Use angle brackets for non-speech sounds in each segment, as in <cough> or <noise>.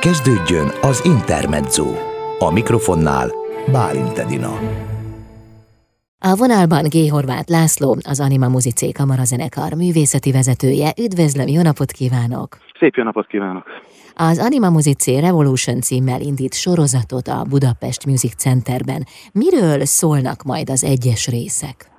Kezdődjön az Intermezzo. A mikrofonnál Bálint Edina. A vonalban G. Horváth László, az Anima Muzicé Kamarazenekar művészeti vezetője. Üdvözlöm, jó napot kívánok! Szép jó napot kívánok! Az Anima Muzicé Revolution címmel indít sorozatot a Budapest Music Centerben. Miről szólnak majd az egyes részek?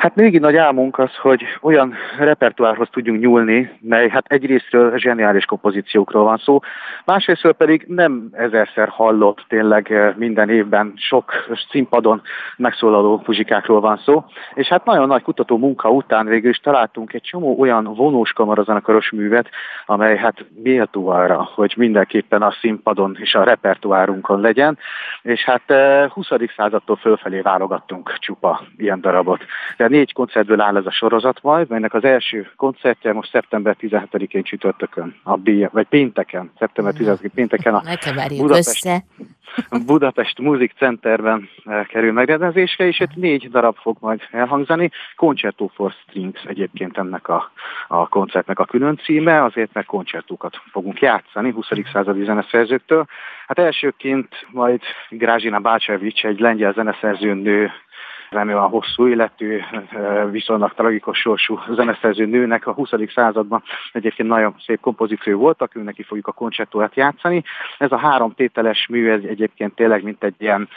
Hát még nagy álmunk az, hogy olyan repertoárhoz tudjunk nyúlni, mely hát egyrésztről zseniális kompozíciókról van szó, másrésztről pedig nem ezerszer hallott tényleg eh, minden évben sok színpadon megszólaló muzsikákról van szó, és hát nagyon nagy kutató munka után végül is találtunk egy csomó olyan vonós kamarazenekaros művet, amely hát méltó arra, hogy mindenképpen a színpadon és a repertoárunkon legyen, és hát 20. Eh, századtól fölfelé válogattunk csupa ilyen darabot. De négy koncertből áll ez a sorozat majd, melynek az első koncertje most szeptember 17-én csütörtökön, a B, vagy pénteken, szeptember 17-én pénteken a Budapest, össze. <laughs> Budapest Music Centerben eh, kerül megrendezésre, és itt négy darab fog majd elhangzani. Concerto for Strings egyébként ennek a, a koncertnek a külön címe, azért mert koncertókat fogunk játszani 20. századi zeneszerzőktől. Hát elsőként majd Grázsina Bácsevics, egy lengyel zeneszerző nő remélem a hosszú életű, viszonylag tragikus sorsú zeneszerző nőnek a 20. században egyébként nagyon szép kompozíció voltak, ő neki fogjuk a koncertóját játszani. Ez a három tételes mű, ez egyébként tényleg mint egy ilyen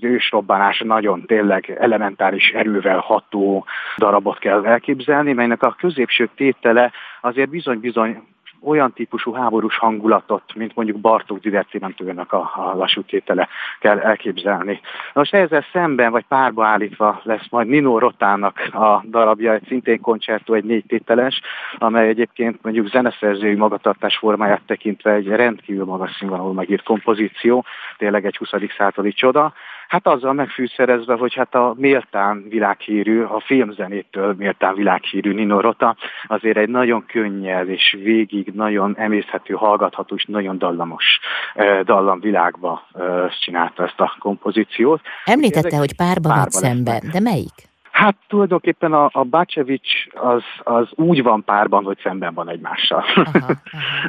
ősrobbanás, nagyon tényleg elementáris erővel ható darabot kell elképzelni, melynek a középső tétele azért bizony-bizony olyan típusú háborús hangulatot, mint mondjuk Bartók divertimentőnek a, a lassú tétele kell elképzelni. Most ezzel szemben, vagy párba állítva lesz majd Nino Rotának a darabja, egy szintén koncertó, egy négy tételes, amely egyébként mondjuk zeneszerzői magatartás formáját tekintve egy rendkívül magas színvonalú megírt kompozíció, tényleg egy 20. századi csoda. Hát azzal megfűszerezve, hogy hát a méltán világhírű, a filmzenétől méltán világhírű Nino Rota azért egy nagyon könnyed és végig nagyon emészhető, hallgatható és nagyon dallamos dallamvilágba csinálta ezt a kompozíciót. Említette, Ezek hogy párba, párba vagy szemben, de melyik? Hát tulajdonképpen a, a Bácsevics az, az úgy van párban, hogy szemben van egymással. Aha, aha.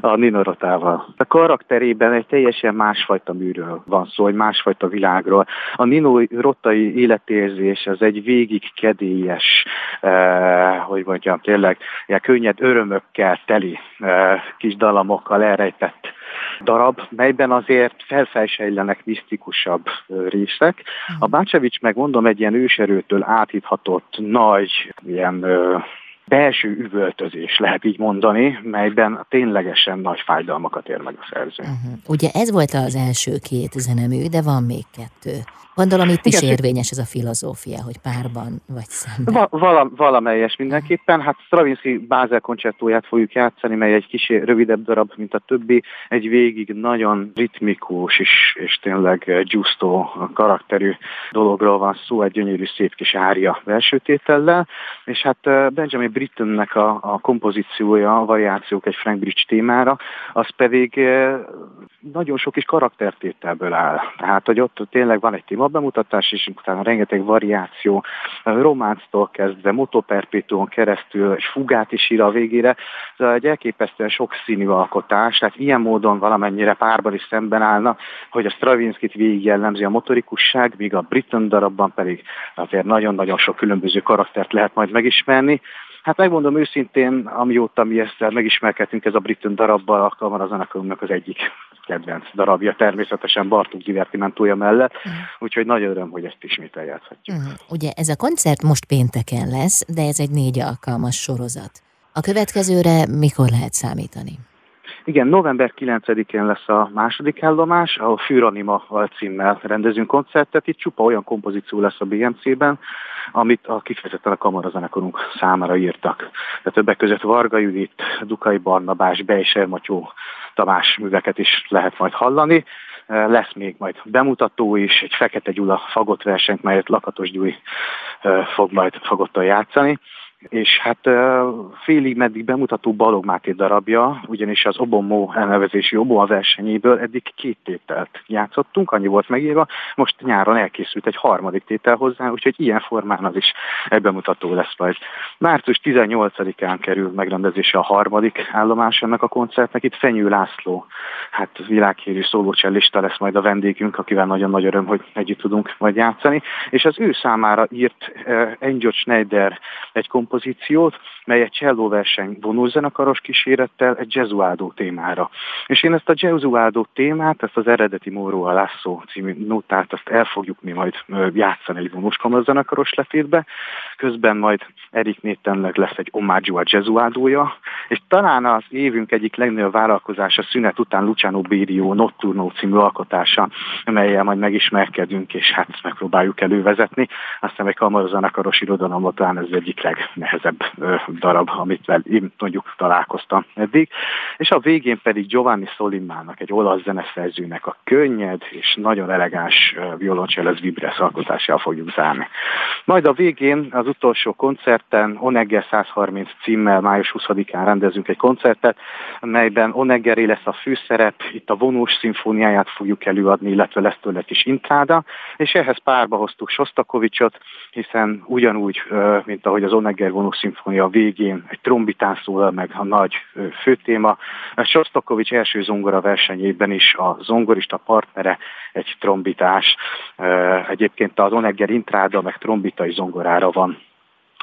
<laughs> a Ninorotával. A karakterében egy teljesen másfajta műről van szó, egy másfajta világról. A Nino Rotai életérzés az egy végig kedélyes, eh, hogy mondjam, tényleg ilyen könnyed örömökkel teli eh, kis dalamokkal elrejtett darab, melyben azért felfelsejlenek misztikusabb részek. A Bácsevics meg mondom egy ilyen őserőtől átíthatott nagy ilyen belső üvöltözés, lehet így mondani, melyben ténylegesen nagy fájdalmakat ér meg a szerző. Uh-huh. Ugye ez volt az első két zenemű, de van még kettő. Gondolom itt is Igen, érvényes ez a filozófia, hogy párban vagy szemben. Va- vala, valamelyes mindenképpen. Hát Stravinsky Bázel koncertóját fogjuk játszani, mely egy kicsi rövidebb darab, mint a többi. Egy végig nagyon ritmikus és, és tényleg giusto karakterű dologról van szó, egy gyönyörű szép kis ária versőtétellel. És hát Benjamin Brittonnek a, a kompozíciója, a variációk egy Frank Bridge témára, az pedig nagyon sok is karaktertételből áll. Tehát, hogy ott tényleg van egy téma bemutatás, és utána rengeteg variáció, románctól kezdve, motoperpétón keresztül, és fugát is ír a végére. Ez egy elképesztően sok színű alkotás, tehát ilyen módon valamennyire párban is szemben állna, hogy a Stravinsky-t végig jellemzi a motorikusság, míg a Britton darabban pedig azért nagyon-nagyon sok különböző karaktert lehet majd megismerni. Hát megmondom őszintén, amióta mi ezzel megismerkedtünk, ez a Britton darabbal a zenekarunknak az egyik kedvenc darabja, természetesen Bartók divertimentója mellett, uh-huh. úgyhogy nagy öröm, hogy ezt ismét eljátszhatjuk. Uh-huh. Ugye ez a koncert most pénteken lesz, de ez egy négy alkalmas sorozat. A következőre mikor lehet számítani? Igen, november 9-én lesz a második állomás, ahol Fűranima alcímmel rendezünk koncertet. Itt csupa olyan kompozíció lesz a BMC-ben, amit a kifejezetten a kamarazenekarunk számára írtak. Tehát többek között Varga Judit, Dukai Barnabás, Bejser Matyó, Tamás műveket is lehet majd hallani. Lesz még majd bemutató is, egy Fekete Gyula fagott versenyt, melyet Lakatos Gyuri fog majd fagottal játszani és hát félig meddig bemutató Balog Máté darabja, ugyanis az Obomó elnevezési Oboma versenyéből eddig két tételt játszottunk, annyi volt megírva, most nyáron elkészült egy harmadik tétel hozzá, úgyhogy ilyen formán az is egy bemutató lesz majd. Március 18-án kerül megrendezése a harmadik állomás ennek a koncertnek, itt Fenyő László hát világhírű szólócsellista lesz majd a vendégünk, akivel nagyon nagy öröm, hogy együtt tudunk majd játszani, és az ő számára írt Angel Schneider egy kompozíciót, mely egy csellóverseny vonózenekaros kísérettel egy jazzuádó témára. És én ezt a jazzuádó témát, ezt az eredeti Móró a László című notát, azt el fogjuk mi majd játszani egy vonós kamarzenekaros letétbe, közben majd Erik Nétenleg lesz egy omágyú a jazzuádója, és talán az évünk egyik legnagyobb vállalkozása szünet után Luciano Berio Notturno című alkotása, melyel majd megismerkedünk, és hát megpróbáljuk elővezetni. Aztán egy kamarzenekaros irodalomban talán ez egyik legnehezebb darab, amit én mondjuk találkoztam eddig. És a végén pedig Giovanni Solimmának, egy olasz zeneszerzőnek a könnyed és nagyon elegáns violoncellez vibres alkotásával fogjuk zárni. Majd a végén az utolsó koncerten Onegger 130 címmel május 20-án rendezünk egy koncertet, melyben Oneggeré lesz a főszerep, itt a vonós szimfóniáját fogjuk előadni, illetve lesz tőle is intráda, és ehhez párba hoztuk Sostakovicsot, hiszen ugyanúgy, mint ahogy az Onegger vonós szimfónia végén egy trombitán szólal meg a nagy főtéma, Sostakovics első zongora versenyében is a zongorista partnere egy trombitás. Egyébként az Onegger intráda meg trombitai zongorára van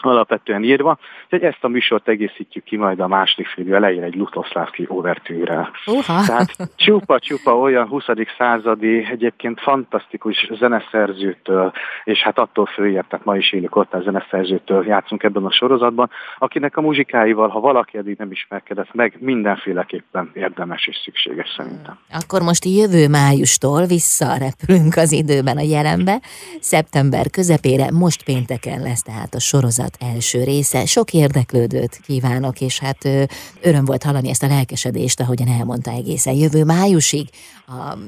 alapvetően írva. Úgyhogy ezt a műsort egészítjük ki majd a második félő elején egy Lutoszlávki overtűrrel. Uh-huh. Tehát csupa-csupa olyan 20. századi, egyébként fantasztikus zeneszerzőtől, és hát attól följebb, tehát ma is élő a zeneszerzőtől játszunk ebben a sorozatban, akinek a muzsikáival, ha valaki eddig nem ismerkedett meg, mindenféleképpen érdemes és szükséges szerintem. Akkor most jövő májustól visszarepülünk az időben a jelenbe. Szeptember közepére, most pénteken lesz tehát a sorozat sorozat első része. Sok érdeklődőt kívánok, és hát öröm volt hallani ezt a lelkesedést, ahogyan elmondta egészen jövő májusig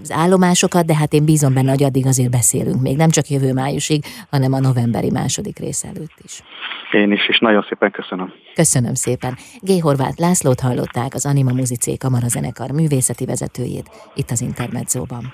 az állomásokat, de hát én bízom benne, hogy addig azért beszélünk még, nem csak jövő májusig, hanem a novemberi második rész előtt is. Én is, és nagyon szépen köszönöm. Köszönöm szépen. G. Horváth Lászlót hallották, az Anima Muzicé kamarazenekar művészeti vezetőjét, itt az Intermedzóban.